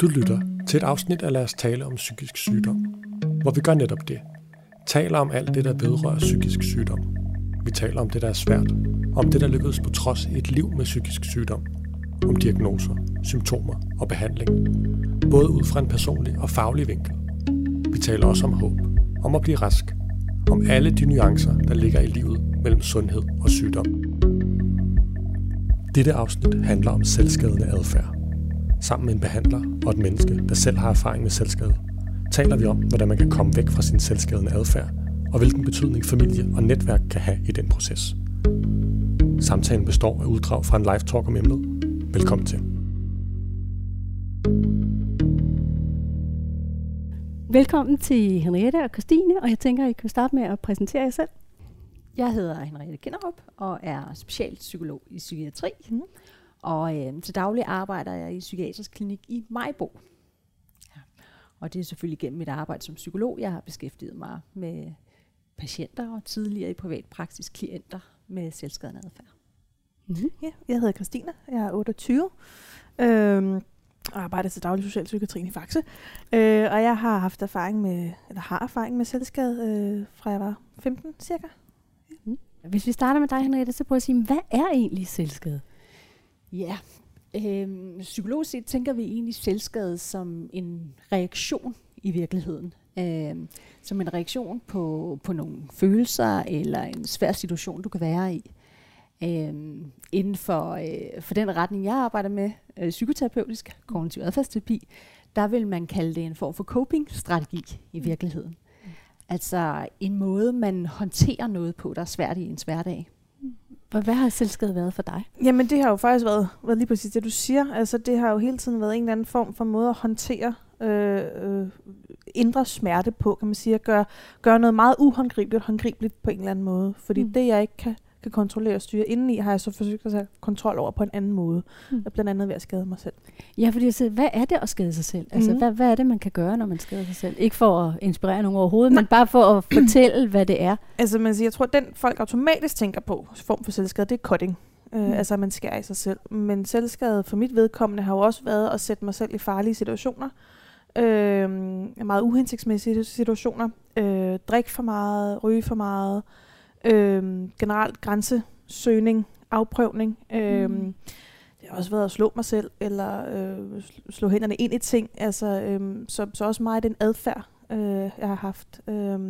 Du lytter til et afsnit af Lad os tale om psykisk sygdom, hvor vi gør netop det. Taler om alt det, der vedrører psykisk sygdom. Vi taler om det, der er svært. Om det, der lykkedes på trods af et liv med psykisk sygdom. Om diagnoser, symptomer og behandling. Både ud fra en personlig og faglig vinkel. Vi taler også om håb. Om at blive rask. Om alle de nuancer, der ligger i livet mellem sundhed og sygdom. Dette afsnit handler om selvskadende adfærd. Sammen med en behandler og et menneske, der selv har erfaring med selvskade, taler vi om, hvordan man kan komme væk fra sin selvskadende adfærd, og hvilken betydning familie og netværk kan have i den proces. Samtalen består af uddrag fra en live talk om emnet. Velkommen til. Velkommen til Henriette og Christine, og jeg tænker, at I kan starte med at præsentere jer selv. Jeg hedder Henriette Kinderup og er specialpsykolog i psykiatri. Mm. Og øh, til daglig arbejder jeg i psykiatrisk klinik i Majbo. Ja. Og det er selvfølgelig gennem mit arbejde som psykolog, jeg har beskæftiget mig med patienter og tidligere i privat praksis klienter med selvskadende adfærd. Mm-hmm. Ja, jeg hedder Christina, jeg er 28 øhm, og arbejder til daglig socialpsykiatrien i Faxe. Øh, og jeg har haft erfaring med, eller har erfaring med selvskade øh, fra jeg var 15 cirka. Mm. Hvis vi starter med dig, Henriette, så prøv at sige, hvad er egentlig selvskade? Ja, øhm, psykologisk set tænker vi egentlig selvskade som en reaktion i virkeligheden. Øhm, som en reaktion på, på nogle følelser eller en svær situation, du kan være i. Øhm, inden for, øh, for den retning, jeg arbejder med, øh, psykoterapeutisk, kognitiv adfærdsterapi, der vil man kalde det en form for coping-strategi i virkeligheden. Mm. Altså en måde, man håndterer noget på, der er svært i ens hverdag. Hvad har selvskade været for dig? Jamen det har jo faktisk været, været lige præcis det, du siger. Altså det har jo hele tiden været en eller anden form for måde at håndtere øh, øh, indre smerte på, kan man sige. At gøre, gøre noget meget uhåndgribeligt håndgribeligt på en eller anden måde. Fordi mm. det, jeg ikke kan, kan kontrollere og styre indeni, har jeg så forsøgt at tage kontrol over på en anden måde. Mm. Blandt andet ved at skade mig selv. Ja, fordi jeg hvad er det at skade sig selv? Altså, mm. hvad, hvad er det, man kan gøre, når man skader sig selv? Ikke for at inspirere nogen overhovedet, Nej. men bare for at fortælle, hvad det er. Altså, man siger, jeg tror, at den folk automatisk tænker på, form for selvskade, det er cutting. Øh, mm. Altså, at man skærer i sig selv. Men selvskade for mit vedkommende har jo også været at sætte mig selv i farlige situationer. Øh, meget uhensigtsmæssige situationer. Øh, drik for meget, ryge for meget. Øh, generelt grænsesøgning, afprøvning. Øh, mm. Det har også været at slå mig selv, eller øh, slå hænderne ind i ting. Altså, øh, så, så også meget den adfærd, øh, jeg har haft. Øh,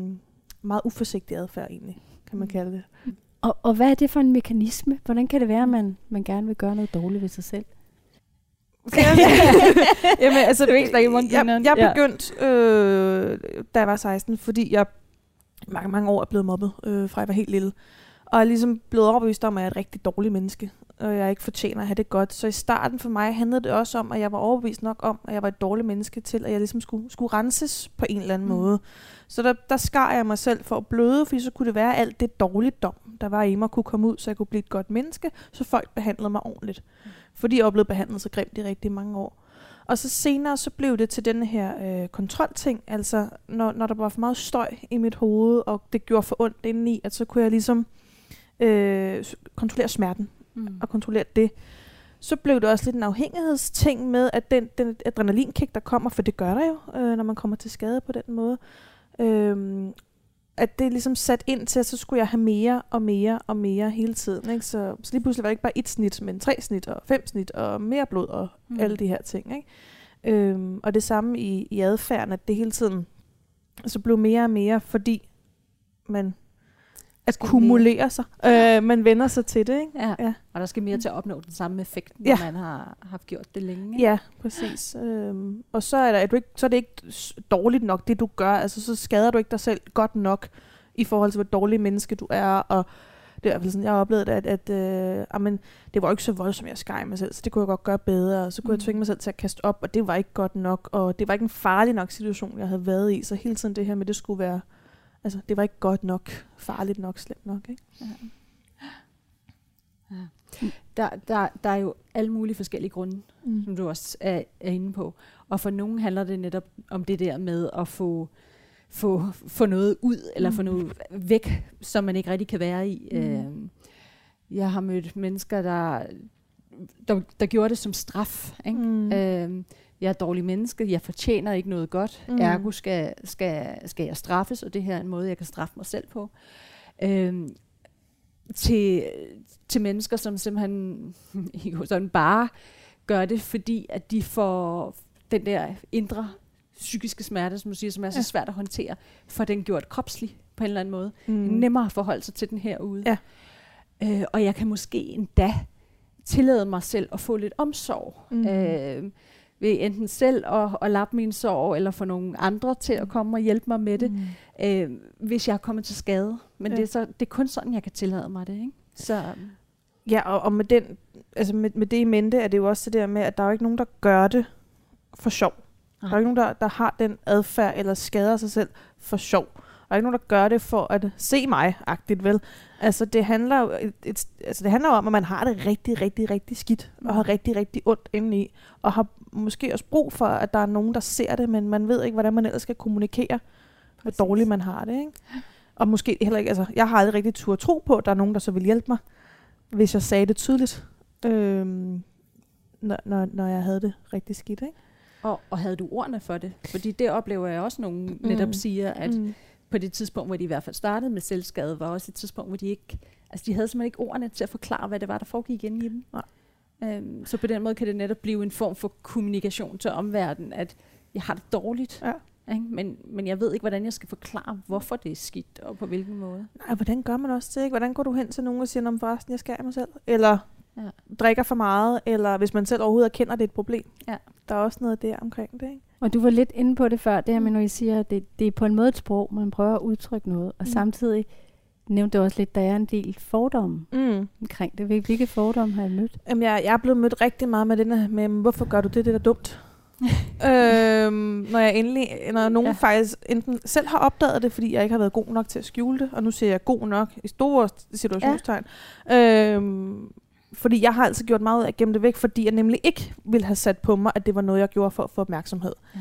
meget uforsigtig adfærd egentlig, kan man mm. kalde det. Og, og hvad er det for en mekanisme? Hvordan kan det være, at man, man gerne vil gøre noget dårligt ved sig selv? Jamen, altså, du jeg, jeg, jeg begyndte, øh, da jeg var 16, fordi jeg mange, mange år er blevet mobbet, øh, fra jeg var helt lille. Og er ligesom blevet overbevist om, at jeg er et rigtig dårligt menneske, og jeg ikke fortjener at have det godt. Så i starten for mig handlede det også om, at jeg var overbevist nok om, at jeg var et dårligt menneske til, at jeg ligesom skulle, skulle renses på en eller anden mm. måde. Så der, der skar jeg mig selv for at bløde, fordi så kunne det være, at alt det dårligdom, der var i mig, kunne komme ud, så jeg kunne blive et godt menneske, så folk behandlede mig ordentligt. Mm. Fordi jeg blevet behandlet så grimt i rigtig mange år. Og så senere så blev det til den her øh, kontrolting, altså når, når der var for meget støj i mit hoved, og det gjorde for ondt indeni, at så kunne jeg ligesom øh, kontrollere smerten mm. og kontrollere det. Så blev det også lidt en afhængighedsting med, at den, den adrenalinkick, der kommer, for det gør der jo, øh, når man kommer til skade på den måde. Øh, at det ligesom sat ind til, at så skulle jeg have mere og mere og mere hele tiden. Ikke? Så, så lige pludselig var det ikke bare et snit, men tre snit og fem snit og mere blod og mm. alle de her ting. Ikke? Øhm, og det samme i, i adfærden, at det hele tiden så blev mere og mere, fordi man akkumulerer sig. Øh, man vender sig til det. Ikke? Ja. ja. Og der skal mere til at opnå den samme effekt, når ja. man har haft gjort det længe. Ikke? Ja, præcis. Øhm, og så er, der, er, du ikke, så er det ikke dårligt nok, det du gør. Altså, så skader du ikke dig selv godt nok i forhold til, hvor dårlig menneske du er. Og det er i hvert fald sådan, jeg har oplevet, at, at øh, amen, det var ikke så voldsomt, jeg skar mig selv, så det kunne jeg godt gøre bedre. Og så kunne mm. jeg tvinge mig selv til at kaste op, og det var ikke godt nok. Og det var ikke en farlig nok situation, jeg havde været i. Så hele tiden det her med, det skulle være altså, det var ikke godt nok, farligt nok, slemt nok. Ikke? Ja. Ja. Der, der, der er jo alle mulige forskellige grunde, mm. som du også er, er inde på. Og for nogen handler det netop om det der med at få, få, få noget ud, eller mm. få noget væk, som man ikke rigtig kan være i. Mm. Øh, jeg har mødt mennesker, der, der, der gjorde det som straf. Ikke? Mm. Øh, jeg er et dårlig menneske, jeg fortjener ikke noget godt, mm. ergo skal, skal, skal jeg straffes, og det her er en måde, jeg kan straffe mig selv på. Øhm, til, til mennesker, som simpelthen sådan bare gør det, fordi at de får den der indre psykiske smerte, som du siger, som er så svært at håndtere, for den gjort kropslig på en eller anden måde. Mm. Nemmere at forholde sig til den herude. Ja. Øh, og jeg kan måske endda tillade mig selv at få lidt omsorg. Mm. Øh, ved enten selv at, at lappe min sorg, eller få nogle andre til at komme og hjælpe mig med det, mm. øh, hvis jeg er kommet til skade. Men ja. det, er så, det er kun sådan, jeg kan tillade mig det. Ikke? Så, ja, og, og med, den, altså med, med det i mente, er det jo også det der med, at der er jo ikke nogen, der gør det for sjov. Nej. Der er ikke nogen, der, der har den adfærd, eller skader sig selv for sjov. Der er ikke nogen, der gør det for at se mig-agtigt, vel? Altså, det handler jo et, et, altså, det handler om, at man har det rigtig, rigtig, rigtig skidt, og har rigtig, rigtig ondt indeni, og har måske også brug for, at der er nogen, der ser det, men man ved ikke, hvordan man ellers skal kommunikere, hvor dårligt man har det, ikke? Og måske heller ikke, altså, jeg har aldrig rigtig tur at tro på, at der er nogen, der så vil hjælpe mig, hvis jeg sagde det tydeligt, øhm, når, når, når jeg havde det rigtig skidt, ikke? Og, og havde du ordene for det? Fordi det oplever jeg også, nogen netop mm. siger, at mm på det tidspunkt, hvor de i hvert fald startede med selvskade, var også et tidspunkt, hvor de ikke, altså de havde simpelthen ikke ordene til at forklare, hvad det var, der foregik inde i dem. Nej. Øhm, så på den måde kan det netop blive en form for kommunikation til omverdenen, at jeg har det dårligt, ja. ikke? Men, men jeg ved ikke, hvordan jeg skal forklare, hvorfor det er skidt, og på hvilken måde. Nej, hvordan gør man også det? Ikke? Hvordan går du hen til nogen og siger, om forresten, jeg af mig selv? Eller ja. drikker for meget, eller hvis man selv overhovedet erkender, at det er et problem. Ja. Der er også noget der omkring det, ikke? Og du var lidt inde på det før, det her med, når I siger, at det, det er på en måde et sprog, man prøver at udtrykke noget, og mm. samtidig nævnte også lidt, der er en del fordomme mm. omkring det. Hvilke fordomme har I mødt? Jamen, jeg, jeg er blevet mødt rigtig meget med den her med, hvorfor gør du det, det er dumt? øhm, når jeg endelig, når nogen ja. faktisk enten selv har opdaget det, fordi jeg ikke har været god nok til at skjule det, og nu ser jeg god nok i store situationstegn. Ja. Øhm, fordi jeg har altså gjort meget af at gemme det væk, fordi jeg nemlig ikke ville have sat på mig, at det var noget, jeg gjorde for at få opmærksomhed. Ja.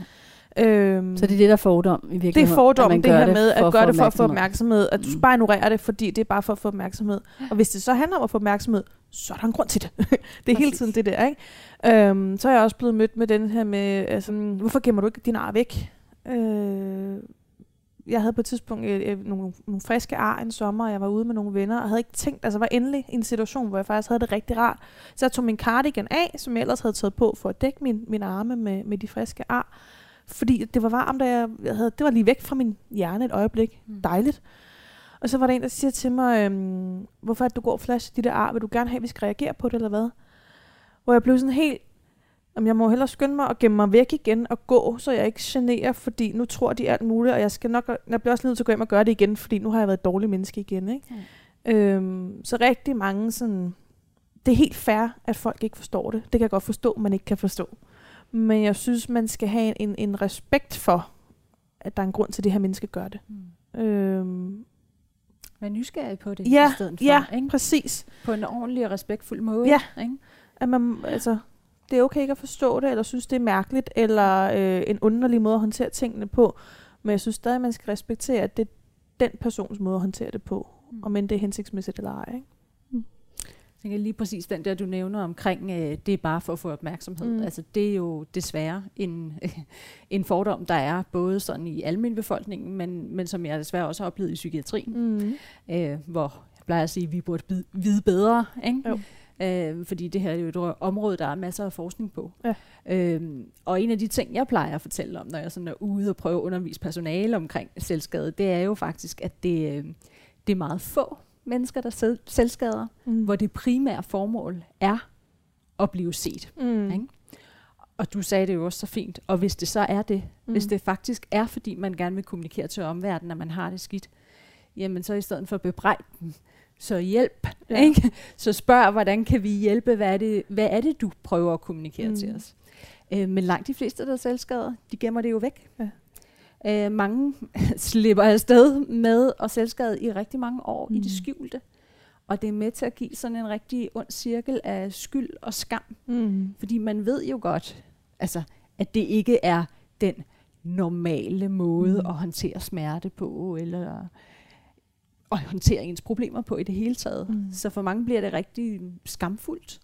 Øhm, så det er det, der er fordom i virkeligheden? Det er fordom, det her det med at gøre det for at få opmærksomhed. At du mm. bare ignorerer det, fordi det er bare for at få opmærksomhed. Og hvis det så handler om at få opmærksomhed, så er der en grund til det. det er Præcis. hele tiden det der, ikke? Øhm, så er jeg også blevet mødt med den her med, altså, hvorfor gemmer du ikke din ar væk? Øh, jeg havde på et tidspunkt et, et, nogle, nogle friske ar en sommer, og jeg var ude med nogle venner, og havde ikke tænkt, altså var endelig i en situation, hvor jeg faktisk havde det rigtig rart. Så jeg tog min cardigan af, som jeg ellers havde taget på for at dække min, mine arme med, med de friske ar. Fordi det var varmt, da jeg, jeg havde, det var lige væk fra min hjerne et øjeblik. Mm. Dejligt. Og så var der en, der siger til mig, øhm, hvorfor at du går og flasher de der ar? Vil du gerne have, at vi skal reagere på det, eller hvad? Hvor jeg blev sådan helt, om jeg må hellere skynde mig og gemme mig væk igen og gå, så jeg ikke generer, fordi nu tror de alt muligt, og jeg skal nok, jeg bliver også nødt til at gå hjem og gøre det igen, fordi nu har jeg været et dårligt menneske igen, ikke? Mm. Øhm, så rigtig mange sådan, det er helt fair, at folk ikke forstår det. Det kan jeg godt forstå, man ikke kan forstå. Men jeg synes, man skal have en, en respekt for, at der er en grund til, at det her menneske gør det. Mm. Øhm, Vær nysgerrig på det ja, i stedet for. Ja, ikke? præcis. På en ordentlig og respektfuld måde. Ja, ikke? at man, altså, det er okay ikke at forstå det, eller synes, det er mærkeligt, eller øh, en underlig måde at håndtere tingene på. Men jeg synes stadig, man skal respektere, at det er den persons måde at håndtere det på, mm. om end det er hensigtsmæssigt eller ej. Ikke? Tænker lige præcis den der, du nævner omkring, øh, det er bare for at få opmærksomhed. Mm. Altså, det er jo desværre en, en fordom, der er både sådan i almindeligbefolkningen, men, men som jeg desværre også har oplevet i psykiatrien, mm. øh, hvor jeg plejer at sige, at vi burde vide bedre. Ikke? Jo. Øh, fordi det her er jo et område, der er masser af forskning på. Ja. Øh, og en af de ting, jeg plejer at fortælle om, når jeg sådan er ude og prøve at undervise personale omkring selvskade, det er jo faktisk, at det, øh, det er meget få mennesker, der selv, selvskader, mm. hvor det primære formål er at blive set. Mm. Ikke? Og du sagde det jo også så fint. Og hvis det så er det, mm. hvis det faktisk er, fordi man gerne vil kommunikere til omverdenen, at man har det skidt, jamen så i stedet for at bebrejde dem, så hjælp. Ja. Ikke? Så spørg, hvordan kan vi hjælpe? Hvad er det, hvad er det du prøver at kommunikere mm. til os? Øh, men langt de fleste, der er selvskader, de gemmer det jo væk. Ja. Øh, mange slipper afsted med at selvskade i rigtig mange år mm. i det mm. skjulte. Og det er med til at give sådan en rigtig ond cirkel af skyld og skam. Mm. Fordi man ved jo godt, altså, at det ikke er den normale måde mm. at håndtere smerte på, eller at håndtere ens problemer på i det hele taget. Mm. Så for mange bliver det rigtig skamfuldt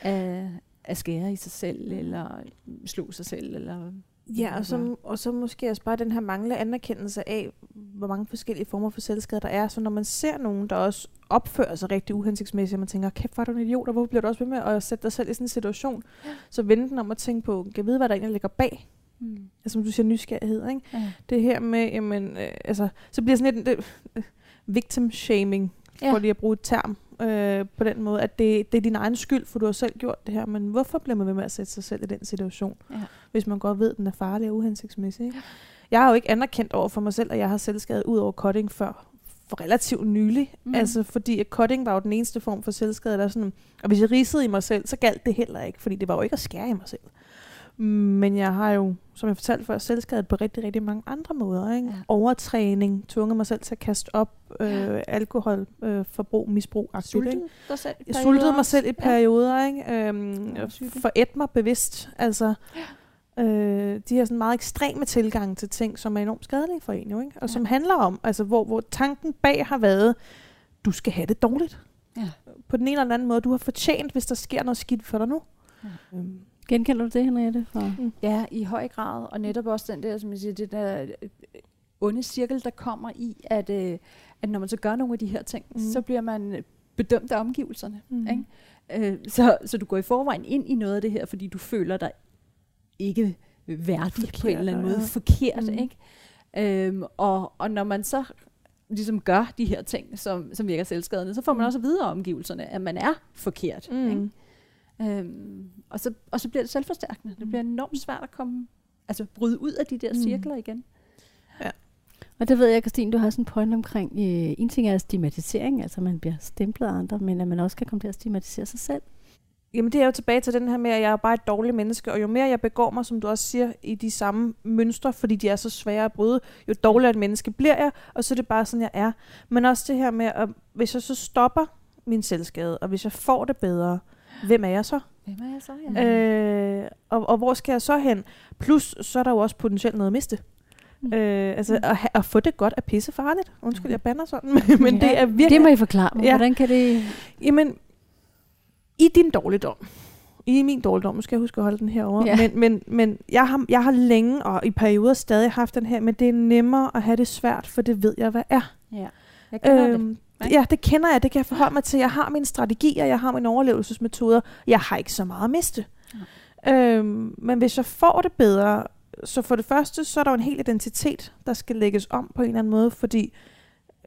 at, at skære i sig selv, eller slå sig selv, eller Ja, og så, og så måske også bare den her manglende anerkendelse af, hvor mange forskellige former for selvskade der er. Så når man ser nogen, der også opfører sig rigtig uhensigtsmæssigt, og man tænker, kæft, var du en idiot, og hvorfor bliver du også ved med at sætte dig selv i sådan en situation? Ja. Så vende den om at tænke på, kan jeg vide, hvad der egentlig ligger bag? Mm. Altså, som du siger, nysgerrighed, ikke? Ja. Det her med, jamen, øh, altså, så bliver sådan lidt øh, victim shaming, ja. for lige at bruge et term øh, på den måde, at det, det er din egen skyld, for du har selv gjort det her, men hvorfor bliver man ved med at sætte sig selv i den situation, ja. hvis man godt ved, at den er farlig og uhensigtsmæssig? Ikke? Jeg har jo ikke anerkendt over for mig selv, at jeg har selvskadet ud over cutting før, for relativt nylig. Mm. Altså, fordi at cutting var jo den eneste form for selvskade, der sådan, og hvis jeg risede i mig selv, så galt det heller ikke, fordi det var jo ikke at skære i mig selv. Men jeg har jo, som jeg fortalte før, selvskadet på rigtig, rigtig mange andre måder. Ikke? Ja. Overtræning, tvunget mig selv til at kaste op, øh, ja. alkohol, øh, forbrug, misbrug. Sultede dig selv Jeg sultede mig selv i perioder. Ja. Ikke? Øhm, for et mig bevidst. Altså, ja. øh, de her sådan meget ekstreme tilgang til ting, som er enormt skadelige for en. Jo, ikke? Og ja. som handler om, altså, hvor, hvor tanken bag har været, du skal have det dårligt. Ja. På den ene eller anden måde. Du har fortjent, hvis der sker noget skidt for dig nu. Ja. Øhm, Genkender du det, Henriette? For? Mm. Ja, i høj grad. Og netop også den der, som jeg siger, det der øh, onde cirkel, der kommer i, at, øh, at når man så gør nogle af de her ting, mm. så bliver man bedømt af omgivelserne. Mm. Ikke? Øh, så, så du går i forvejen ind i noget af det her, fordi du føler dig ikke værdig på en eller anden måde, ja. forkert. Mm. Ikke? Øhm, og, og når man så ligesom gør de her ting, som, som virker selvskadende, så får man mm. også videre omgivelserne, at man er forkert. Mm. Ikke? Øhm, og, så, og så bliver det selvforstærkende. Det bliver enormt svært at komme, altså bryde ud af de der mm. cirkler mm. igen. Ja. Og det ved jeg, Christine, du har sådan en point omkring, øh, en ting er stigmatisering, altså man bliver stemplet af andre, men at man også kan komme til at stigmatisere sig selv. Jamen det er jo tilbage til den her med, at jeg er bare et dårligt menneske, og jo mere jeg begår mig, som du også siger, i de samme mønstre, fordi de er så svære at bryde, jo dårligere et menneske bliver jeg, og så er det bare sådan, jeg er. Men også det her med, at hvis jeg så stopper min selvskade, og hvis jeg får det bedre, hvem er jeg så? Hvem er jeg så, ja. Øh, og, og hvor skal jeg så hen? Plus, så er der jo også potentielt noget at miste. Mm. Øh, altså, mm. at, at få det godt er pisse farligt. Undskyld, jeg bander sådan. men ja, det er virkelig... Det må I forklare mig. Ja. Hvordan kan det... Jamen, i din dårligdom, i min dårligdom, nu skal jeg huske at holde den herovre, ja. men, men, men jeg, har, jeg har længe og i perioder stadig haft den her, men det er nemmere at have det svært, for det ved jeg, hvad er. Ja. Jeg øhm, det. Ja, det kender jeg. Det kan jeg forholde mig til. Jeg har mine strategier, jeg har mine overlevelsesmetoder. Jeg har ikke så meget at miste. Ja. Øhm, men hvis jeg får det bedre, så for det første, så er der jo en hel identitet, der skal lægges om på en eller anden måde, fordi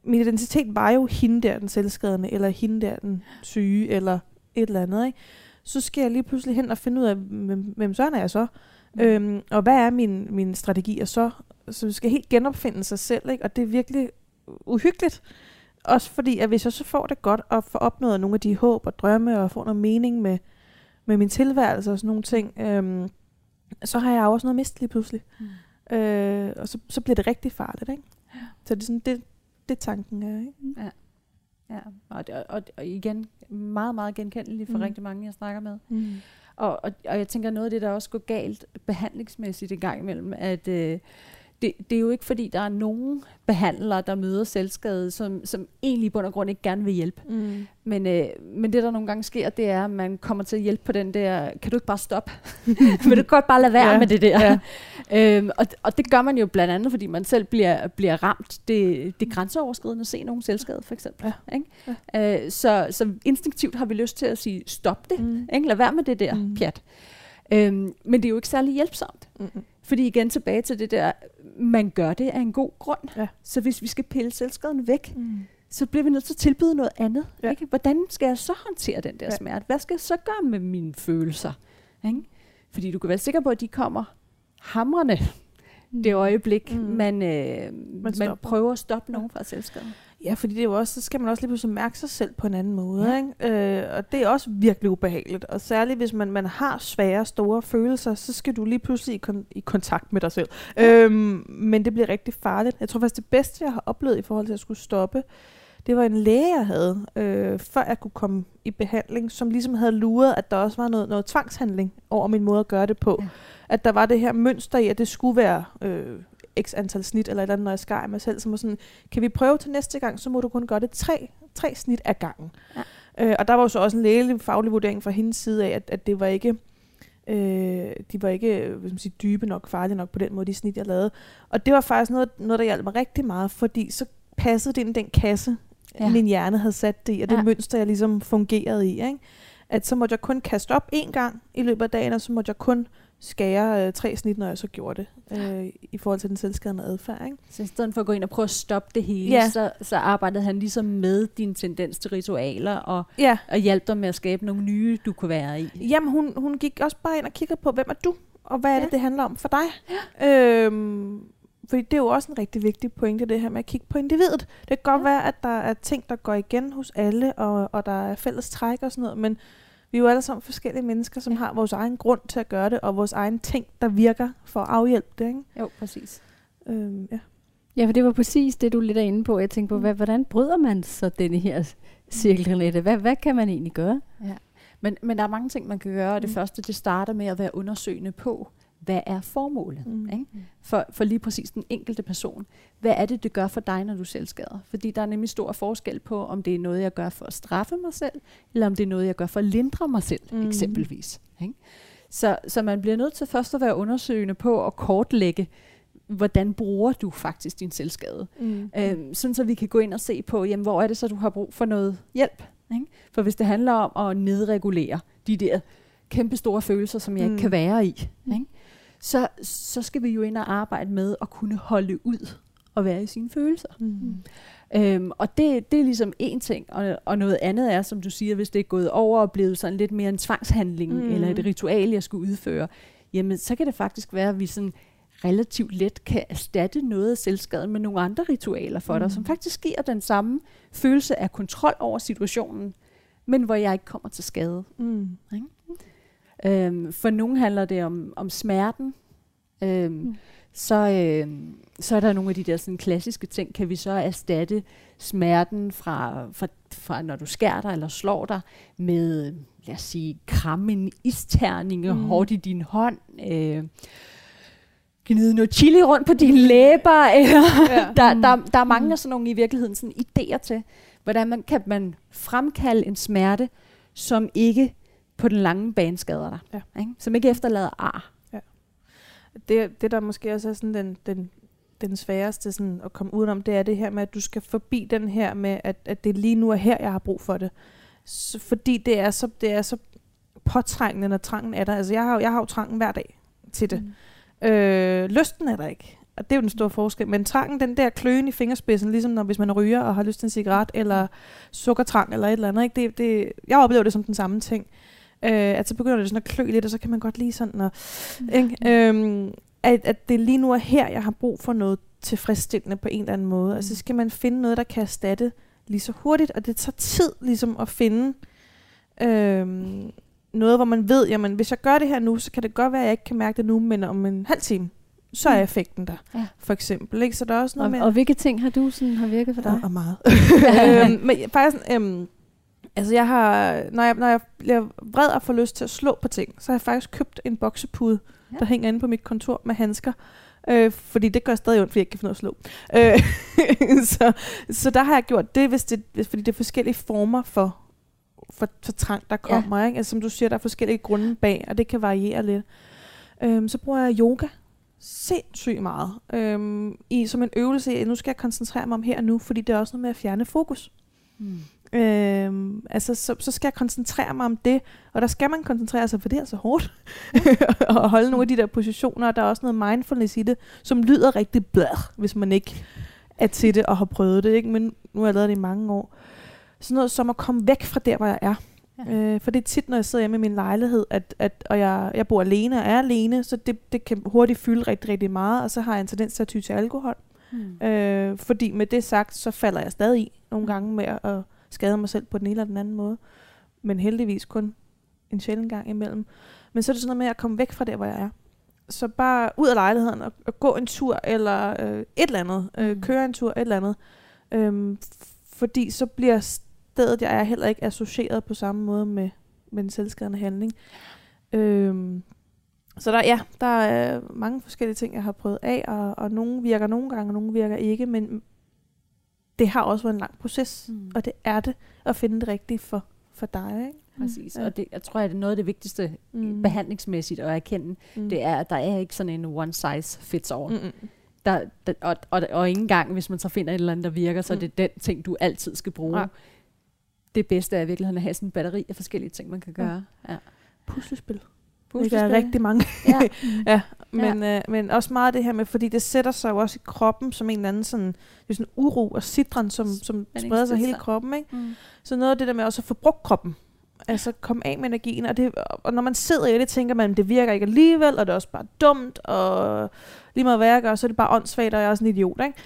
min identitet var jo hende der, den selvskadende, eller hende der, den syge, eller et eller andet. Ikke? Så skal jeg lige pludselig hen og finde ud af, hvem, hvem sådan er jeg så? Mm. Øhm, og hvad er min, min strategi? Og så, så vi skal helt genopfinde sig selv, ikke? og det er virkelig uhyggeligt. Også fordi, at hvis jeg så får det godt og får opnået nogle af de håb og drømme og får noget mening med, med min tilværelse og sådan nogle ting, øhm, så har jeg også noget mistet lige pludselig. Mm. Øh, og så, så bliver det rigtig farligt, ikke? Ja. Så det er sådan, det, det tanken er, ikke? Ja. Ja, og, det, og, og igen, meget, meget genkendeligt for mm. rigtig mange, jeg snakker med. Mm. Og, og, og jeg tænker, noget af det, der også går galt behandlingsmæssigt i gang imellem, at øh, det, det er jo ikke fordi, der er nogen behandlere, der møder selvskade, som, som egentlig i bund og grund ikke gerne vil hjælpe. Mm. Men, øh, men det, der nogle gange sker, det er, at man kommer til at hjælpe på den der, kan du ikke bare stoppe? vil du godt bare lade være ja. med det der? Ja. øhm, og, og det gør man jo blandt andet, fordi man selv bliver, bliver ramt. Det, det er grænseoverskridende at se nogen selvskade, for eksempel. Ja. Ikke? Ja. Øh, så, så instinktivt har vi lyst til at sige, stop det. Mm. Ikke? Lad være med det der mm. pjat. Øhm, men det er jo ikke særlig hjælpsomt. Mm-hmm. Fordi igen tilbage til det der, man gør det af en god grund. Ja. Så hvis vi skal pille selvskaden væk, mm. så bliver vi nødt til at tilbyde noget andet. Ja. Ikke? Hvordan skal jeg så håndtere den der ja. smerte? Hvad skal jeg så gøre med mine følelser? Ikke? Fordi du kan være sikker på, at de kommer hamrende mm. det øjeblik, mm. man, øh, man, man prøver at stoppe nogen fra selvskaden. Ja, fordi det er jo også, så skal man også lige pludselig mærke sig selv på en anden måde. Ja. Ikke? Øh, og det er også virkelig ubehageligt. Og særligt hvis man, man har svære, store følelser, så skal du lige pludselig i, kon- i kontakt med dig selv. Ja. Øhm, men det bliver rigtig farligt. Jeg tror faktisk, det bedste, jeg har oplevet i forhold til at skulle stoppe, det var en læge, jeg havde, øh, før jeg kunne komme i behandling, som ligesom havde luret, at der også var noget, noget tvangshandling over min måde at gøre det på. Ja. At der var det her mønster i, at det skulle være øh, x antal snit, eller et eller andet, når jeg skar mig selv, som var sådan, kan vi prøve til næste gang, så må du kun gøre det tre, tre snit ad gangen. Ja. Øh, og der var jo så også en lægelig faglig vurdering fra hendes side af, at, at det var ikke Øh, de var ikke hvis man siger, dybe nok, farlige nok på den måde, de snit, jeg lavede. Og det var faktisk noget, noget der hjalp mig rigtig meget, fordi så passede det ind i den kasse, ja. min hjerne havde sat det i, og det ja. mønster, jeg ligesom fungerede i. Ikke? At så måtte jeg kun kaste op en gang i løbet af dagen, og så måtte jeg kun skære øh, tre snit, når jeg så gjorde det, øh, i forhold til den selvskadende adfærd. Ikke? Så i stedet for at gå ind og prøve at stoppe det hele, ja. så, så arbejdede han ligesom med din tendens til ritualer, og, ja. og hjalp dig med at skabe nogle nye, du kunne være i. Jamen, hun, hun gik også bare ind og kiggede på, hvem er du, og hvad er ja. det, det handler om for dig? Ja. Øhm, fordi det er jo også en rigtig vigtig pointe, det her med at kigge på individet. Det kan godt ja. være, at der er ting, der går igen hos alle, og, og der er fælles træk og sådan noget, men vi er jo alle sammen forskellige mennesker, som har vores egen grund til at gøre det, og vores egen ting, der virker for at afhjælpe det. Ikke? Jo, præcis. Øhm, ja. ja, for det var præcis det, du lidt er inde på. Jeg tænkte på, mm. hvad, hvordan bryder man så denne her cirkelnette? Hvad, hvad kan man egentlig gøre? Ja. Men, men der er mange ting, man kan gøre, og det mm. første, det starter med at være undersøgende på, hvad er formålet? Mm. Ikke? For, for lige præcis den enkelte person. Hvad er det, det gør for dig, når du selv skader? Fordi der er nemlig stor forskel på, om det er noget, jeg gør for at straffe mig selv, eller om det er noget, jeg gør for at lindre mig selv, mm. eksempelvis. Ikke? Så, så man bliver nødt til først at være undersøgende på at kortlægge, hvordan bruger du faktisk din selvskade. Mm. Øhm, sådan så vi kan gå ind og se på, jamen, hvor er det så, du har brug for noget hjælp. Ikke? For hvis det handler om at nedregulere de der kæmpe store følelser, som jeg mm. ikke kan være i, mm. ikke? Så, så skal vi jo ind og arbejde med at kunne holde ud og være i sine følelser. Mm. Øhm, og det, det er ligesom en ting, og, og noget andet er, som du siger, hvis det er gået over og blevet sådan lidt mere en tvangshandling, mm. eller et ritual, jeg skulle udføre, jamen så kan det faktisk være, at vi sådan relativt let kan erstatte noget af selvskaden med nogle andre ritualer for mm. dig, som faktisk giver den samme følelse af kontrol over situationen, men hvor jeg ikke kommer til skade. Mm. Ikke? Øhm, for nogen handler det om, om smerten. Øhm, mm. så, øhm, så er der nogle af de der sådan, klassiske ting. Kan vi så erstatte smerten fra, fra, fra når du skærer dig eller slår dig med, lad os sige, kramme en isterning mm. hårdt i din hånd. Øh, gnide noget chili rundt på dine læber. Eller ja. der, der, der er mange mm. af sådan nogle i virkeligheden sådan idéer til, hvordan man kan man fremkalde en smerte, som ikke på den lange bane skader dig. Ja. Ikke? Som ikke efterlader ar. Ja. Det, det der måske også er sådan den, den, den sværeste sådan at komme udenom, det er det her med, at du skal forbi den her med, at, at det lige nu er her, jeg har brug for det. Så, fordi det er, så, det er så påtrængende, når trangen er der. Altså jeg har, jeg har jo trangen hver dag til det. Mm. Øh, lysten er der ikke. Og det er jo den store forskel. Men trangen, den der kløen i fingerspidsen, ligesom når, hvis man ryger og har lyst til en cigaret, eller sukkertrang, eller et eller andet. Ikke? Det, det, jeg oplever det som den samme ting øh, at så begynder det sådan at klø lidt, og så kan man godt lige sådan, og, mm. ikke? Øhm, at, at det lige nu er her, jeg har brug for noget tilfredsstillende på en eller anden måde. Mm. Altså, så skal man finde noget, der kan erstatte lige så hurtigt, og det tager tid ligesom at finde øhm, noget, hvor man ved, jamen hvis jeg gør det her nu, så kan det godt være, at jeg ikke kan mærke det nu, men om en halv time, så er mm. effekten der, ja. for eksempel. Ikke? Så der er også noget og, med... Og hvilke ting har du sådan har virket for dig? Og, og meget. øhm, men faktisk, øhm, Altså jeg har, når jeg, når jeg bliver vred og får lyst til at slå på ting, så har jeg faktisk købt en boksepude, ja. der hænger inde på mit kontor med handsker. Øh, fordi det gør stadig ondt, fordi jeg ikke kan finde at slå. Øh, så, så der har jeg gjort det, hvis det, hvis, fordi det er forskellige former for, for, for trang, der kommer. Ja. Ikke? Altså, som du siger, der er forskellige grunde bag, og det kan variere lidt. Øh, så bruger jeg yoga sindssygt meget. Øh, i, som en øvelse, nu skal jeg koncentrere mig om her og nu, fordi det er også noget med at fjerne fokus. Mm. Øhm, altså, så, så skal jeg koncentrere mig om det, og der skal man koncentrere sig, for det er så hårdt, at holde nogle af de der positioner, og der er også noget mindfulness i det, som lyder rigtig blad, hvis man ikke er til det og har prøvet det, ikke? men nu har jeg lavet det i mange år. Sådan noget som at komme væk fra der, hvor jeg er. Ja. Øh, for det er tit, når jeg sidder hjemme i min lejlighed, at, at, og jeg, jeg bor alene og er alene, så det, det kan hurtigt fylde rigtig, rigtig meget, og så har jeg en tendens til at ty til alkohol. Mm. Øh, fordi med det sagt, så falder jeg stadig i nogle mm. gange med at skade mig selv på den ene eller den anden måde. Men heldigvis kun en sjældent gang imellem. Men så er det sådan noget med at komme væk fra der, hvor jeg er. Så bare ud af lejligheden og, og gå en tur, eller øh, et eller andet. Øh, mm. Køre en tur, et eller andet. Øhm, fordi så bliver stedet, jeg er, heller ikke associeret på samme måde med, med den selvskadende handling. Øhm, så der, ja, der er mange forskellige ting, jeg har prøvet af, og, og nogle virker nogle gange, og nogle virker ikke, men, det har også været en lang proces, mm. og det er det at finde det rigtige for, for dig. Ikke? præcis. Ja. Og det, jeg tror, at det er noget af det vigtigste mm. behandlingsmæssigt at erkende, mm. det er, at der er ikke sådan en one size fits all. Mm-mm. Der, der, og, og, og ingen gang, hvis man så finder et eller andet, der virker, så mm. er det den ting, du altid skal bruge. Ja. Det bedste er i virkeligheden at have sådan en batteri af forskellige ting, man kan gøre. Ja. Ja. Puslespil. Puslespil. Der er rigtig mange. Ja. ja. Men, ja. Øh, men også meget det her med, fordi det sætter sig jo også i kroppen som en eller anden sådan, det er sådan uro og sidren, som, som spreder sig hele kroppen. Ikke? Mm. Så noget af det der med også at få brugt kroppen, altså komme af med energien, og, det, og når man sidder i det, tænker man, det virker ikke alligevel, og det er også bare dumt, og lige meget hvad jeg gør, så er det bare åndssvagt, og jeg er også en idiot, ikke?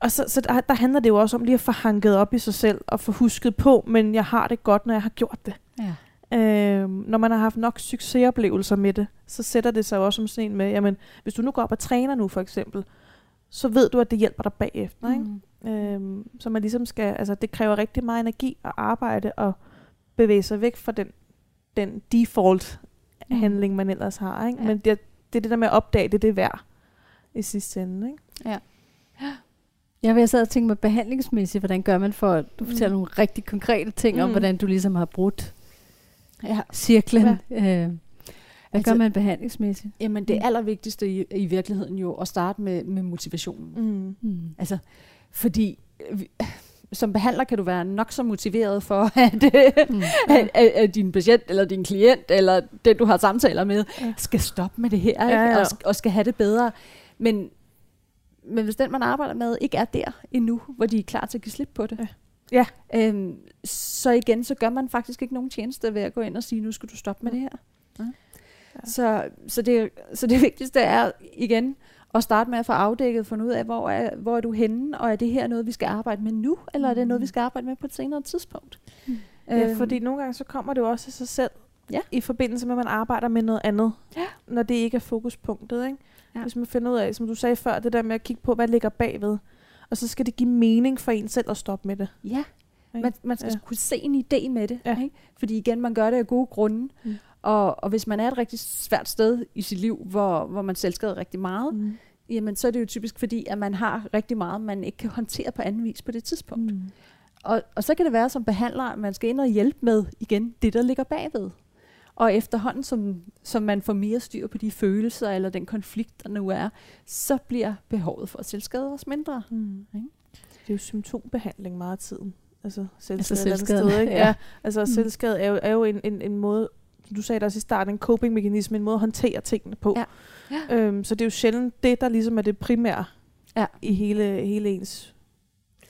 Og så, så der, der handler det jo også om lige at få hanket op i sig selv, og få husket på, men jeg har det godt, når jeg har gjort det. Ja. Øh, når man har haft nok succesoplevelser med det, så sætter det sig også som sådan en med, jamen, hvis du nu går op og træner nu for eksempel, så ved du, at det hjælper dig bagefter. Ikke? Mm. Øh, så man ligesom skal, altså det kræver rigtig meget energi at arbejde og bevæge sig væk fra den, den default mm. handling, man ellers har. Ikke? Ja. Men det, det er det der med at opdage, det det er værd i sidste ende. Ikke? Ja. Jeg vil sidde og tænke med behandlingsmæssigt, hvordan gør man for, du fortæller mm. nogle rigtig konkrete ting mm. om, hvordan du ligesom har brudt ja. cirklen. Ja. Øh, hvad altså, gør man behandlingsmæssigt? Jamen det mm. allervigtigste i, i virkeligheden jo at starte med, med motivationen. Mm. Mm. Altså, fordi vi, som behandler kan du være nok så motiveret for, at, mm. at, at, at din patient eller din klient eller den, du har samtaler med, ja. skal stoppe med det her ikke? Ja, ja. Og, og skal have det bedre. Men, men hvis den, man arbejder med, ikke er der endnu, hvor de er klar til at give slip på det, ja. Ja. Øhm, så igen, så gør man faktisk ikke nogen tjeneste ved at gå ind og sige, nu skal du stoppe med det her. Ja. Ja. Så, så, det, så det vigtigste er igen at starte med at få afdækket, finde ud af, hvor er, hvor er du henne, og er det her noget, vi skal arbejde med nu, eller er det noget, vi mm. skal arbejde med på et senere tidspunkt? Mm. Ja, øhm. fordi nogle gange så kommer det jo også af sig selv, ja. i forbindelse med, at man arbejder med noget andet, ja. når det ikke er fokuspunktet. Ikke? Ja. Hvis man finder ud af, som du sagde før, det der med at kigge på, hvad ligger bagved og så skal det give mening for en selv at stoppe med det. Ja, man, man skal ja. kunne se en idé med det. Ja. Ikke? Fordi igen, man gør det af gode grunde. Mm. Og, og hvis man er et rigtig svært sted i sit liv, hvor, hvor man selv skader rigtig meget, mm. jamen så er det jo typisk fordi, at man har rigtig meget, man ikke kan håndtere på anden vis på det tidspunkt. Mm. Og, og så kan det være som behandler, at man skal ind og hjælpe med igen det, der ligger bagved. Og efterhånden, som, som man får mere styr på de følelser eller den konflikt, der nu er, så bliver behovet for at selvskade også mindre. Mm. Ikke? Det er jo symptombehandling meget af tiden. Altså selvskade altså selvskade, sted, ikke? Ja. ja. Altså mm. selvskade er jo, er jo en, en, en måde, du sagde det også i starten, en coping-mekanisme, en måde at håndtere tingene på. Ja. Ja. Øhm, så det er jo sjældent det, der ligesom er det primære ja. i hele, hele ens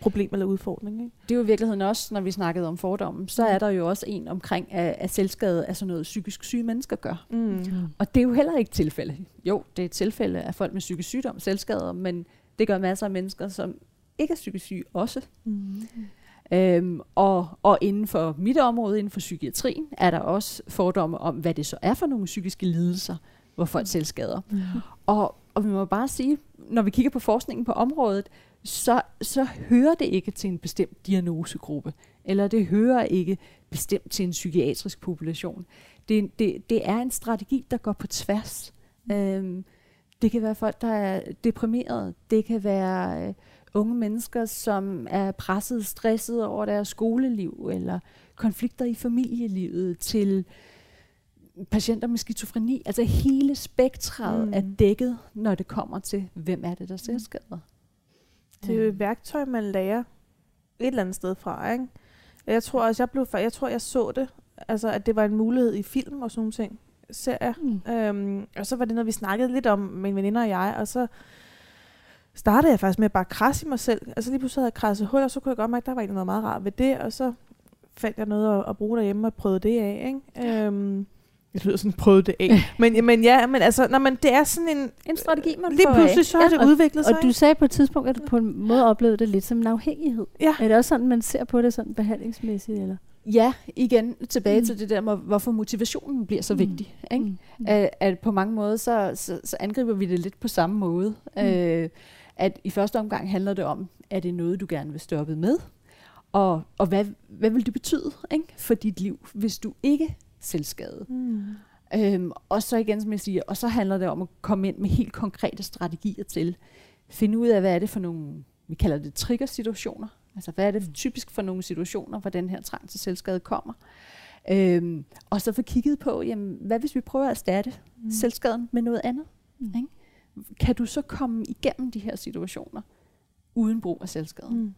problem eller udfordring. Ikke? Det er jo i virkeligheden også, når vi snakkede om fordommen, så er der jo også en omkring, at, at selvskade er sådan noget psykisk syge mennesker gør. Mm. Og det er jo heller ikke tilfælde. Jo, det er et tilfælde af folk med psykisk sygdom, selvskader, men det gør masser af mennesker, som ikke er psykisk syge også. Mm. Øhm, og, og inden for mit område, inden for psykiatrien, er der også fordomme om, hvad det så er for nogle psykiske lidelser, hvor folk mm. selvskader. Mm. Og, og vi må bare sige, når vi kigger på forskningen på området, så, så hører det ikke til en bestemt diagnosegruppe, eller det hører ikke bestemt til en psykiatrisk population. Det, det, det er en strategi, der går på tværs. Øhm, det kan være folk, der er deprimerede. Det kan være øh, unge mennesker, som er presset, stresset over deres skoleliv, eller konflikter i familielivet, til patienter med skizofreni. Altså hele spektret mm. er dækket, når det kommer til, hvem er det, der ser skader. Det er jo et værktøj, man lærer et eller andet sted fra, ikke? Jeg tror også, jeg blev, jeg tror, jeg så det, altså at det var en mulighed i film og sådan nogle ting, serier. Mm. Øhm, og så var det noget, vi snakkede lidt om, min veninder og jeg, og så startede jeg faktisk med at bare krasse i mig selv. Altså lige pludselig havde jeg krasset hul, og så kunne jeg godt mærke, at der var egentlig noget meget rart ved det, og så fandt jeg noget at, at bruge derhjemme og prøvede det af, ikke? Øhm, det lyder sådan, prøvede det af. men, men ja, men altså, når man, det er sådan en... En strategi, man Lige pludselig så er det udviklet sig. Og du sagde på et tidspunkt, at du på en måde oplevede det lidt som en afhængighed. Ja. Er det også sådan, man ser på det sådan behandlingsmæssigt, eller? Ja, igen tilbage mm. til det der med, hvorfor motivationen bliver så mm. vigtig. Ikke? Mm. At, at på mange måder, så, så, så angriber vi det lidt på samme måde. Mm. Øh, at i første omgang handler det om, er det noget, du gerne vil stoppe med? Og, og hvad, hvad vil det betyde ikke? for dit liv, hvis du ikke selvskade. Mm. Øhm, og så igen, som jeg siger, og så handler det om at komme ind med helt konkrete strategier til, finde ud af, hvad er det for nogle, vi kalder det trigger-situationer, altså hvad er det typisk for nogle situationer, hvor den her trang til selvskade kommer, Øhm, og så få kigget på, jamen, hvad hvis vi prøver at erstatte mm. selvskaden med noget andet? Mm. Ikke? Kan du så komme igennem de her situationer uden brug af selvskaden? Mm.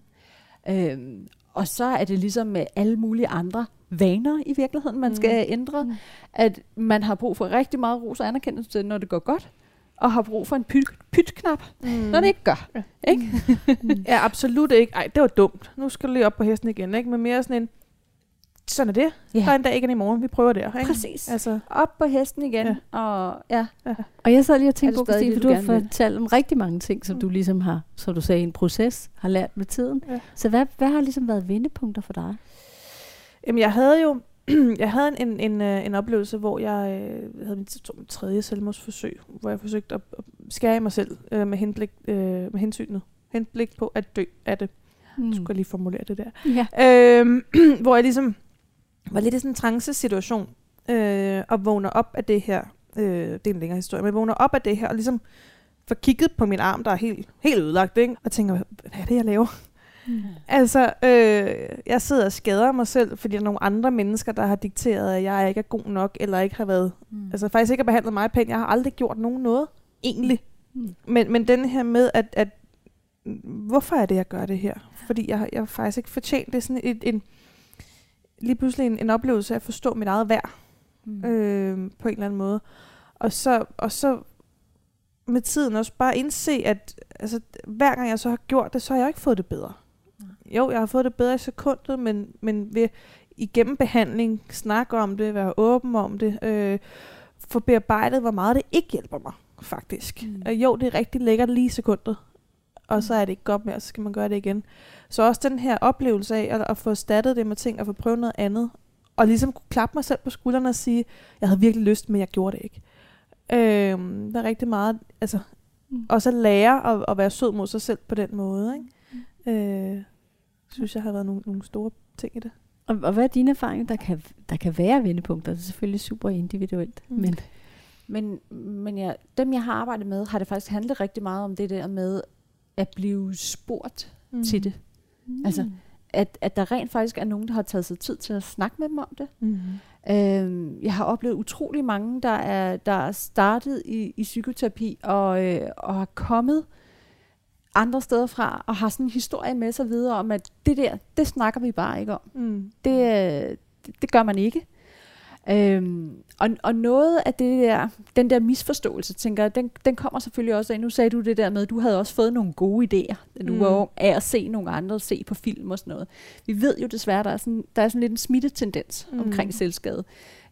Øhm, og så er det ligesom med alle mulige andre vaner i virkeligheden, man mm. skal ændre. Mm. At man har brug for rigtig meget ros og anerkendelse, når det går godt og har brug for en pyt, pytknap, mm. når det ikke gør. Ja. Ikke? Mm. ja, absolut ikke. Ej, det var dumt. Nu skal du lige op på hesten igen. Ikke? Men mere sådan en, sådan er det. Ja. Der er en dag ikke i morgen. Vi prøver der. Ikke? Præcis. Altså. Op på hesten igen. Ja. Og, ja. ja. og jeg sad lige og tænkte på, Christine, for du har fortalt om rigtig mange ting, som mm. du ligesom har, som du sagde, en proces, har lært med tiden. Ja. Så hvad, hvad har ligesom været vendepunkter for dig? Jamen, jeg havde jo jeg havde en, en, en, øh, en oplevelse, hvor jeg øh, havde mit tredje selvmordsforsøg, hvor jeg forsøgte at, at skære mig selv øh, med, henblik, øh, med hensynet. Henblik på at dø af det. Mm. Skulle jeg lige formulere det der. Ja. Øh, hvor jeg ligesom var lidt i sådan en trance-situation, øh, og vågner op af det her. Øh, det er en længere historie, men jeg vågner op af det her, og ligesom får kigget på min arm, der er helt, helt ødelagt, ikke? og tænker, hvad er det, jeg laver? Mm. Altså, øh, jeg sidder og skader mig selv, fordi der er nogle andre mennesker, der har dikteret, at jeg ikke er god nok, eller ikke har været, mm. altså faktisk ikke har behandlet mig pænt. Jeg har aldrig gjort nogen noget, egentlig. Mm. Men, men den her med, at, at hvorfor er det, jeg gør det her? Fordi jeg, jeg har faktisk ikke fortjent det. Sådan et, en, lige pludselig en, en oplevelse af at forstå mit eget værd, mm. øh, på en eller anden måde. Og så, og så med tiden også bare indse, at altså, hver gang jeg så har gjort det, så har jeg ikke fået det bedre jo, jeg har fået det bedre i sekundet, men, men ved igennem behandling, snakke om det, være åben om det, øh, få bearbejdet, hvor meget det ikke hjælper mig, faktisk. Mm. Øh, jo, det er rigtig lækkert lige i sekundet, og så er det ikke godt mere, så skal man gøre det igen. Så også den her oplevelse af at, at få erstattet det med ting, og få prøvet noget andet, og ligesom kunne klappe mig selv på skuldrene og sige, jeg havde virkelig lyst, men jeg gjorde det ikke. Øh, der er rigtig meget, altså, mm. også at lære at, at være sød mod sig selv på den måde, ikke? Mm. Øh, synes jeg har været nogle, nogle store ting i det. Og, og hvad er dine erfaringer, der kan, der kan være vendepunkter? Det er selvfølgelig super individuelt. Mm. Men, men, men ja, dem, jeg har arbejdet med, har det faktisk handlet rigtig meget om det der med at blive spurgt mm. til det. Mm. Altså, at, at der rent faktisk er nogen, der har taget sig tid til at snakke med dem om det. Mm. Øhm, jeg har oplevet utrolig mange, der er, der er startet i, i psykoterapi og, øh, og har kommet andre steder fra, og har sådan en historie med sig videre om, at det der, det snakker vi bare ikke om. Mm. Det, det, det gør man ikke. Øhm, og, og noget af det der, den der misforståelse, tænker jeg, den, den kommer selvfølgelig også af. Nu sagde du det der med, at du havde også fået nogle gode idéer, da du mm. var ung, af at se nogle andre, se på film og sådan noget. Vi ved jo desværre, der er sådan, der er sådan lidt en smittetendens mm. omkring selvskade.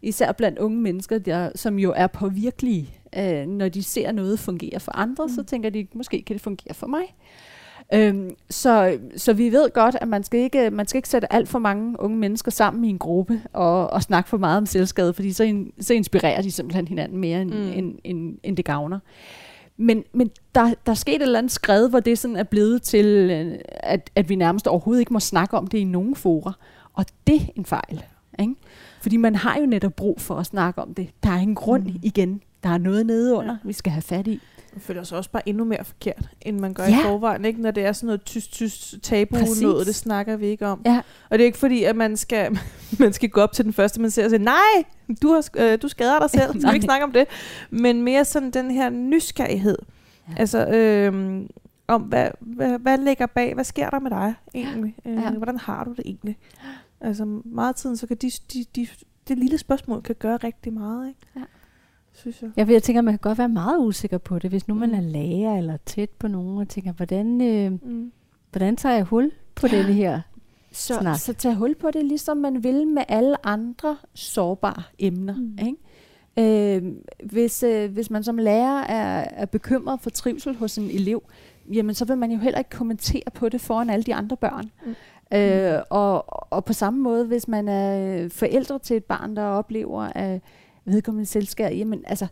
Især blandt unge mennesker, der, som jo er påvirkelige øh, når de ser noget fungere for andre, mm. så tænker de, måske kan det fungere for mig. Øhm, så, så vi ved godt, at man skal ikke, man skal ikke sætte alt for mange unge mennesker sammen i en gruppe og, og snakke for meget om selvskade, fordi så, in, så inspirerer de simpelthen hinanden mere, end, mm. end, end, end det gavner. Men, men der, der er sket et eller andet skred, hvor det sådan er blevet til, øh, at, at vi nærmest overhovedet ikke må snakke om det i nogen forer. Og det er en fejl. Ikke? Fordi man har jo netop brug for at snakke om det. Der er en grund mm. igen der er noget nede under, ja. vi skal have fat i. Man føler sig også bare endnu mere forkert, end man gør ja. i forvejen, ikke? når det er sådan noget tysk tabu Præcis. noget, det snakker vi ikke om. Ja. Og det er ikke fordi, at man skal, man skal gå op til den første, man ser og sige, nej, du, har, øh, du skader dig selv, så vi ikke snakke om det. Men mere sådan den her nysgerrighed. Ja. Altså, øh, om hvad, hvad, hvad ligger bag, hvad sker der med dig egentlig? Ja. Øh, ja. Hvordan har du det egentlig? Altså meget tiden, så kan de, de, de, det lille spørgsmål kan gøre rigtig meget. Ikke? Ja synes jeg. Ja, jeg tænker, man kan godt være meget usikker på det, hvis nu mm. man er lærer eller tæt på nogen, og tænker, hvordan, øh, mm. hvordan tager jeg hul på ja. denne her så, snak? Så tag hul på det, ligesom man vil med alle andre sårbare emner. Mm. Ikke? Øh, hvis, øh, hvis man som lærer er, er bekymret for trivsel hos en elev, jamen så vil man jo heller ikke kommentere på det foran alle de andre børn. Mm. Øh, og, og på samme måde, hvis man er forældre til et barn, der oplever, at vedkommende selskab, jamen altså,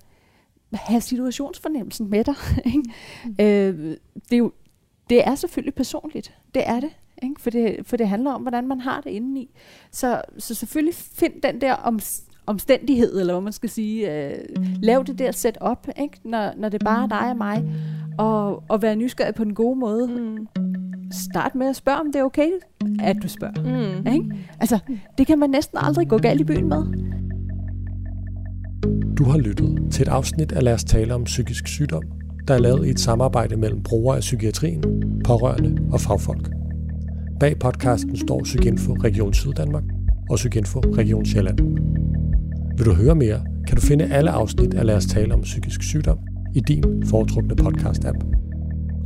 have situationsfornemmelsen med dig. Ikke? Mm. Øh, det, er jo, det er selvfølgelig personligt. Det er det. Ikke? For, det for det handler om, hvordan man har det indeni. Så, så selvfølgelig find den der om, omstændighed, eller hvad man skal sige. Øh, lav det der set op, ikke? Når, når det bare er dig og mig. Og, og være nysgerrig på den gode måde. Mm. start med at spørge, om det er okay, at du spørger. Mm. Ikke? Altså, det kan man næsten aldrig gå galt i byen med. Du har lyttet til et afsnit af Lad os tale om psykisk sygdom, der er lavet i et samarbejde mellem brugere af psykiatrien, pårørende og fagfolk. Bag podcasten står Psykinfo Region Syddanmark og Psykinfo Region Sjælland. Vil du høre mere, kan du finde alle afsnit af Lad os tale om psykisk sygdom i din foretrukne podcast-app.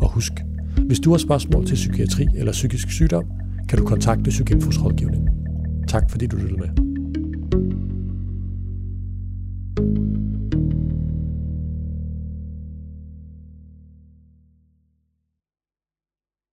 Og husk, hvis du har spørgsmål til psykiatri eller psykisk sygdom, kan du kontakte Psykinfos rådgivning. Tak fordi du lyttede med.